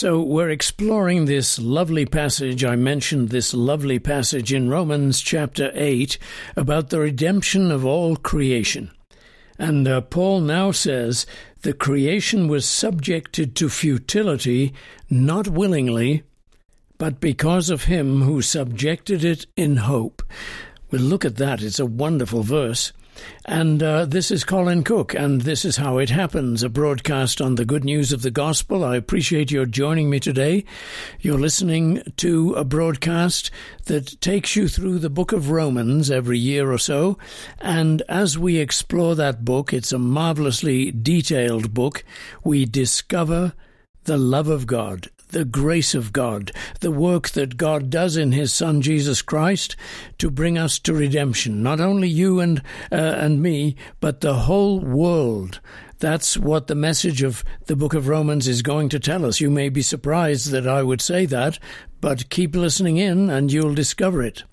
So, we're exploring this lovely passage. I mentioned this lovely passage in Romans chapter 8 about the redemption of all creation. And uh, Paul now says the creation was subjected to futility, not willingly, but because of him who subjected it in hope. We'll look at that. It's a wonderful verse. And uh, this is Colin Cook, and this is How It Happens, a broadcast on the good news of the gospel. I appreciate your joining me today. You're listening to a broadcast that takes you through the book of Romans every year or so. And as we explore that book, it's a marvelously detailed book, we discover the love of God, the grace of God, the work that God does in His Son Jesus Christ to bring us to redemption. Not only you and uh, and me, but the whole world. That's what the message of the book of Romans is going to tell us. You may be surprised that I would say that, but keep listening in and you'll discover it.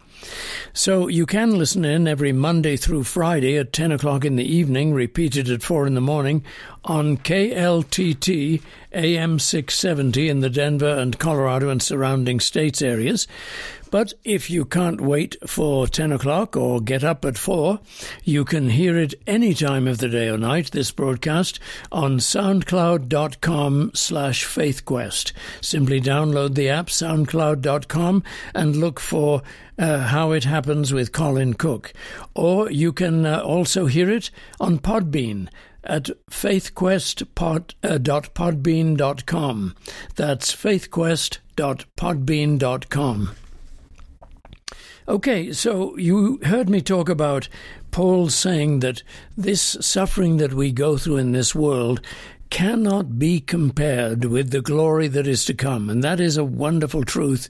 So you can listen in every Monday through Friday at 10 o'clock in the evening, repeated at 4 in the morning, on KLTT AM 670 in the Denver and Colorado and surrounding states areas. But if you can't wait for 10 o'clock or get up at 4, you can hear it any time of the day or night, this broadcast, on soundcloud.com slash faithquest. Simply download the app soundcloud.com and look for uh, How It Happens with Colin Cook. Or you can uh, also hear it on Podbean at faithquest.podbean.com. Uh, That's faithquest.podbean.com. Okay, so you heard me talk about Paul saying that this suffering that we go through in this world cannot be compared with the glory that is to come. And that is a wonderful truth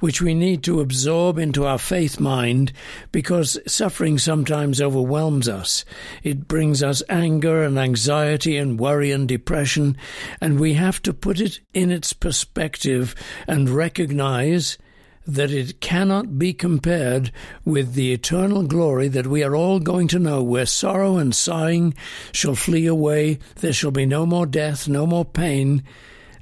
which we need to absorb into our faith mind because suffering sometimes overwhelms us. It brings us anger and anxiety and worry and depression, and we have to put it in its perspective and recognize that it cannot be compared with the eternal glory that we are all going to know, where sorrow and sighing shall flee away, there shall be no more death, no more pain,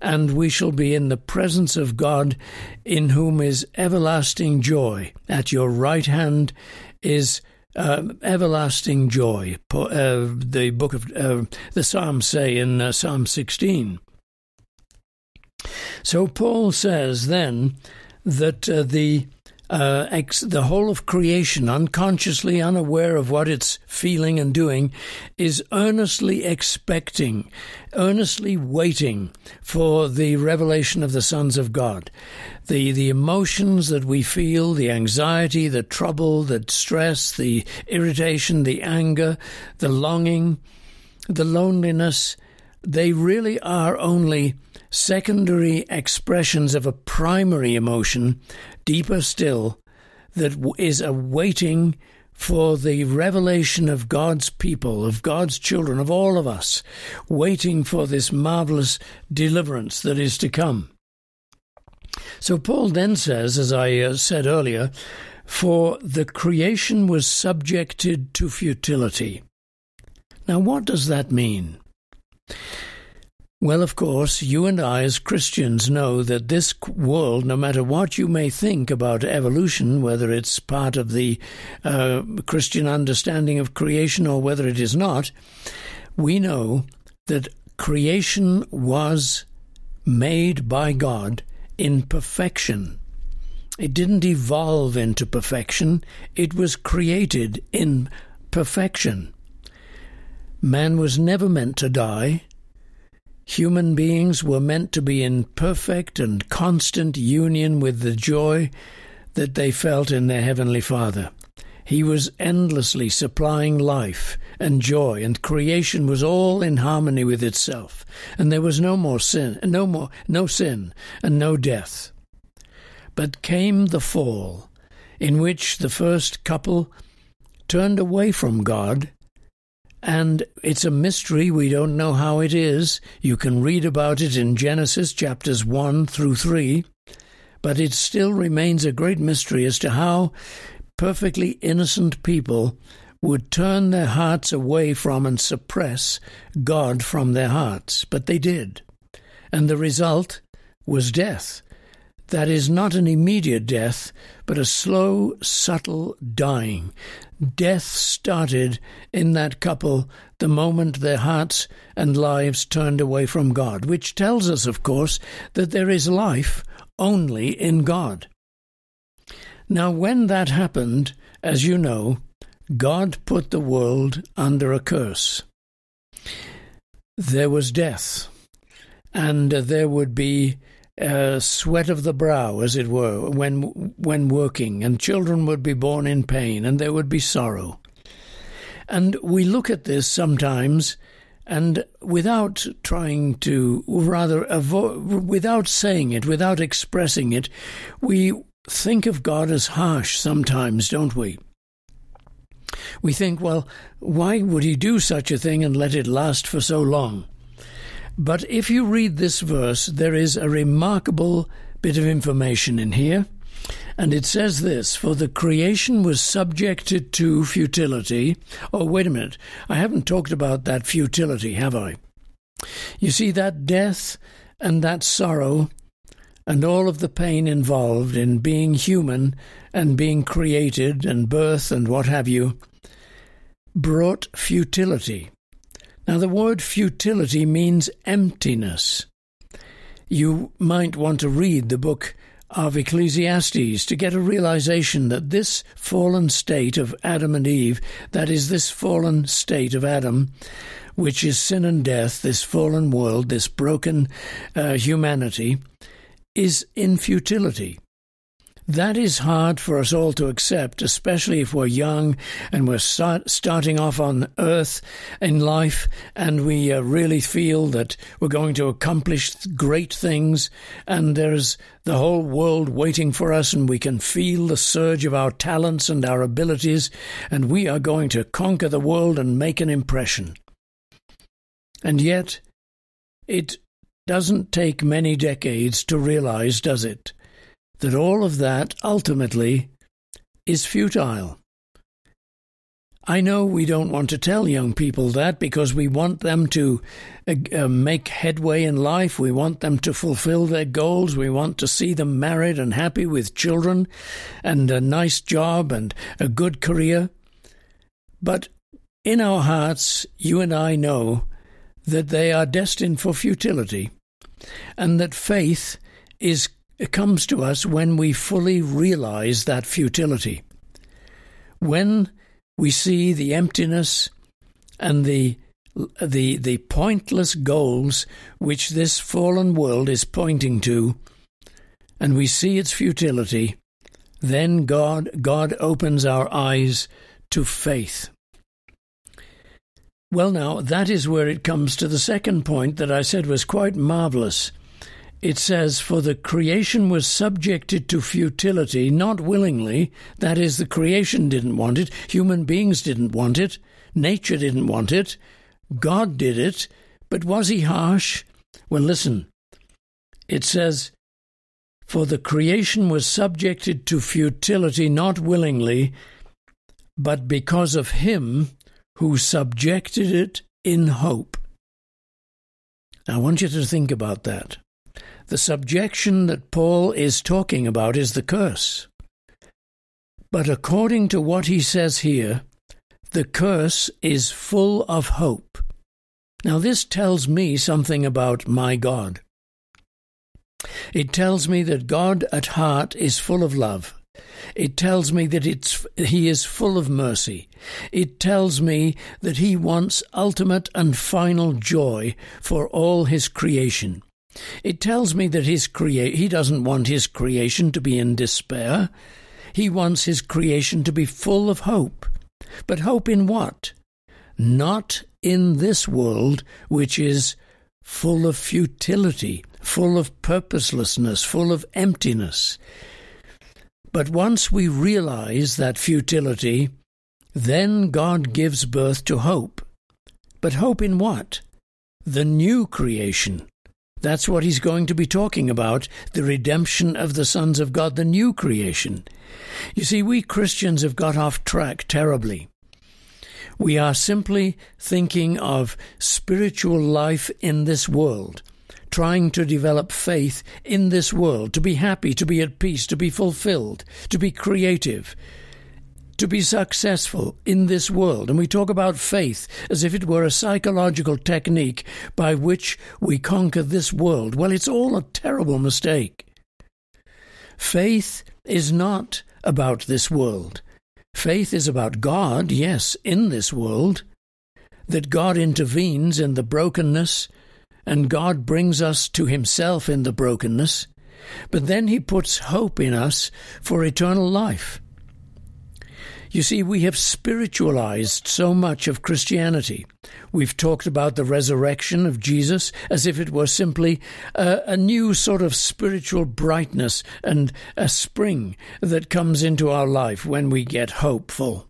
and we shall be in the presence of God, in whom is everlasting joy. At your right hand is uh, everlasting joy. Uh, the book of uh, the Psalms say in uh, Psalm 16. So Paul says then that uh, the uh, ex- the whole of creation, unconsciously unaware of what it's feeling and doing, is earnestly expecting, earnestly waiting for the revelation of the sons of God. The, the emotions that we feel, the anxiety, the trouble, the stress, the irritation, the anger, the longing, the loneliness, they really are only secondary expressions of a primary emotion, deeper still, that is awaiting for the revelation of God's people, of God's children, of all of us, waiting for this marvelous deliverance that is to come. So Paul then says, as I uh, said earlier, for the creation was subjected to futility. Now, what does that mean? Well, of course, you and I as Christians know that this world, no matter what you may think about evolution, whether it's part of the uh, Christian understanding of creation or whether it is not, we know that creation was made by God in perfection. It didn't evolve into perfection, it was created in perfection. Man was never meant to die. Human beings were meant to be in perfect and constant union with the joy that they felt in their Heavenly Father. He was endlessly supplying life and joy, and creation was all in harmony with itself, and there was no more sin, no more, no sin, and no death. But came the fall, in which the first couple turned away from God and it's a mystery. We don't know how it is. You can read about it in Genesis chapters 1 through 3, but it still remains a great mystery as to how perfectly innocent people would turn their hearts away from and suppress God from their hearts. But they did. And the result, was death. That is not an immediate death, but a slow, subtle dying. Death started in that couple the moment their hearts and lives turned away from God, which tells us, of course, that there is life only in God. Now, when that happened, as you know, God put the world under a curse. There was death, and there would be uh, sweat of the brow, as it were, when when working, and children would be born in pain, and there would be sorrow. And we look at this sometimes, and without trying to, rather, avoid, without saying it, without expressing it, we think of God as harsh sometimes, don't we? We think, well, why would he do such a thing and let it last for so long? But if you read this verse, there is a remarkable bit of information in here. And it says this For the creation was subjected to futility. Oh, wait a minute. I haven't talked about that futility, have I? You see, that death and that sorrow and all of the pain involved in being human and being created and birth and what have you brought futility. Now, the word futility means emptiness. You might want to read the book of Ecclesiastes to get a realization that this fallen state of Adam and Eve, that is, this fallen state of Adam, which is sin and death, this fallen world, this broken uh, humanity, is in futility. That is hard for us all to accept, especially if we're young and we're start, starting off on earth in life and we uh, really feel that we're going to accomplish great things and there's the whole world waiting for us and we can feel the surge of our talents and our abilities and we are going to conquer the world and make an impression. And yet, it doesn't take many decades to realize, does it? That all of that ultimately is futile. I know we don't want to tell young people that because we want them to uh, uh, make headway in life. We want them to fulfill their goals. We want to see them married and happy with children and a nice job and a good career. But in our hearts, you and I know that they are destined for futility and that faith is comes to us when we fully realize that futility. When we see the emptiness and the the the pointless goals which this fallen world is pointing to and we see its futility then God God opens our eyes to faith well now that is where it comes to the second point that I said was quite marvelous it says, For the creation was subjected to futility, not willingly. That is, the creation didn't want it, human beings didn't want it, nature didn't want it, God did it. But was he harsh? Well, listen. It says, For the creation was subjected to futility, not willingly, but because of him who subjected it in hope. I want you to think about that. The subjection that Paul is talking about is the curse. But according to what he says here, the curse is full of hope. Now, this tells me something about my God. It tells me that God at heart is full of love. It tells me that it's, he is full of mercy. It tells me that he wants ultimate and final joy for all his creation. It tells me that his crea- he doesn't want his creation to be in despair. He wants his creation to be full of hope. But hope in what? Not in this world, which is full of futility, full of purposelessness, full of emptiness. But once we realize that futility, then God gives birth to hope. But hope in what? The new creation, that's what he's going to be talking about the redemption of the sons of God, the new creation. You see, we Christians have got off track terribly. We are simply thinking of spiritual life in this world, trying to develop faith in this world, to be happy, to be at peace, to be fulfilled, to be creative, to be successful in this world. And we talk about faith as if it were a psychological technique by which we conquer this world. Well, it's all a terrible mistake. Faith is not about this world. Faith is about God, yes, in this world, that God intervenes in the brokenness and God brings us to Himself in the brokenness, but then He puts hope in us for eternal life. You see, we have spiritualized so much of Christianity. We've talked about the resurrection of Jesus as if it were simply a, a, new sort of spiritual brightness and a spring that comes into our life when we get hopeful.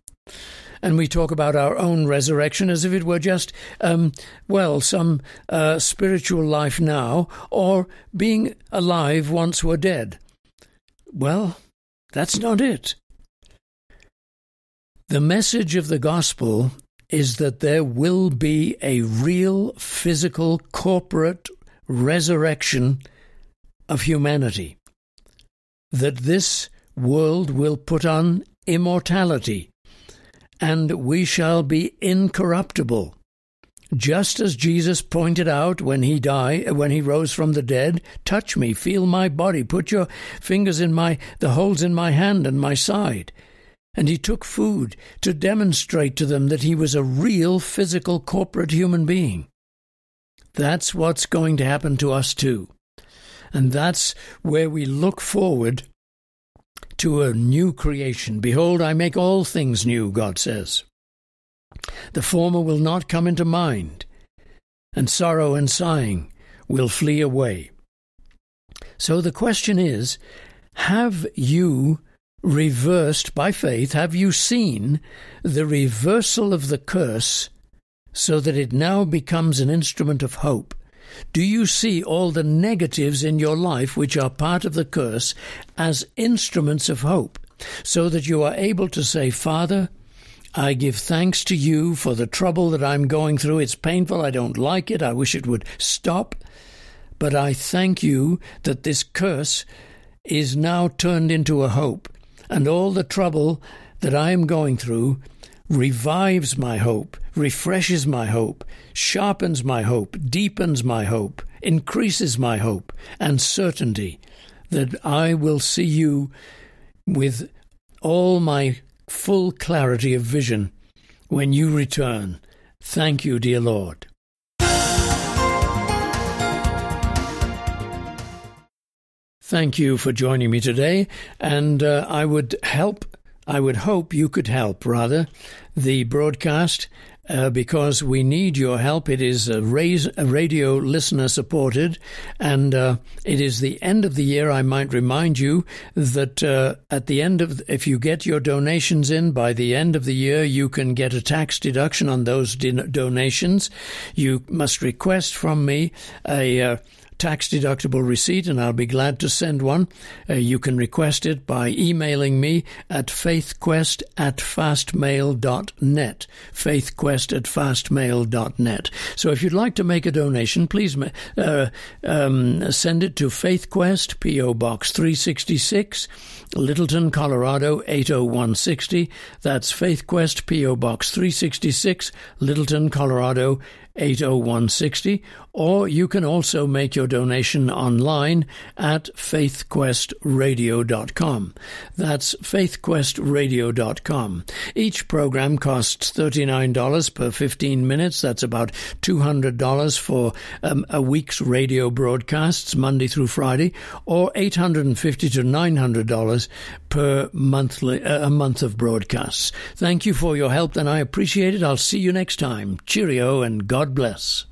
And we talk about our own resurrection as if it were just, um, well, some uh, spiritual life now, or being alive once we're dead. Well, that's not it. The message of the gospel is that there will be a real physical corporate resurrection of humanity. That this world will put on immortality and we shall be incorruptible. Just as Jesus pointed out when he died, uh, when he rose from the dead, touch me, feel my body, put your fingers in my the holes in my hand and my side and he took food to demonstrate to them that he was a real physical corporate human being. That's what's going to happen to us too. And that's where we look forward to a new creation. Behold, I make all things new, God says. The former will not come into mind, and sorrow and sighing will flee away. So the question is have you reversed by faith, have you seen the reversal of the curse so that it now becomes an instrument of hope? Do you see all the negatives in your life, which are part of the curse, as instruments of hope, so that you are able to say, Father, I give thanks to you for the trouble that I'm going through. It's painful. I don't like it. I wish it would stop. But I thank you that this curse is now turned into a hope and all the trouble that I am going through revives my hope, refreshes my hope, sharpens my hope, deepens my hope, increases my hope and certainty that I will see you with all my full clarity of vision when you return. Thank you, dear Lord. Thank you for joining me today, and uh, I would help, I would hope you could help, rather, the broadcast. Uh, because we need your help. It is a, raise, radio listener supported, and uh, it is the end of the year. I might remind you that uh, at the end of, if you get your donations in by the end of the year, you can get a tax deduction on those donations. You must request from me a uh, tax deductible receipt, and I'll be glad to send one. Uh, you can request it by emailing me at faithquest at fastmail.net. Faithquest at fastmail.net. So if you'd like to make a donation, please uh, um, send it to Faithquest, P.O. Box 366, Littleton, Colorado 80160. That's Faithquest, P.O. Box 366, Littleton, Colorado 80160, or you can also make your donation online at faithquestradio.com. That's faithquestradio.com. Each program costs $39 per 15 minutes. That's about $200 for um, a week's radio broadcasts, Monday through Friday, or 850 to $900 per monthly uh, a month of broadcasts. Thank you for your help, and I appreciate it. I'll see you next time. Cheerio and God bless.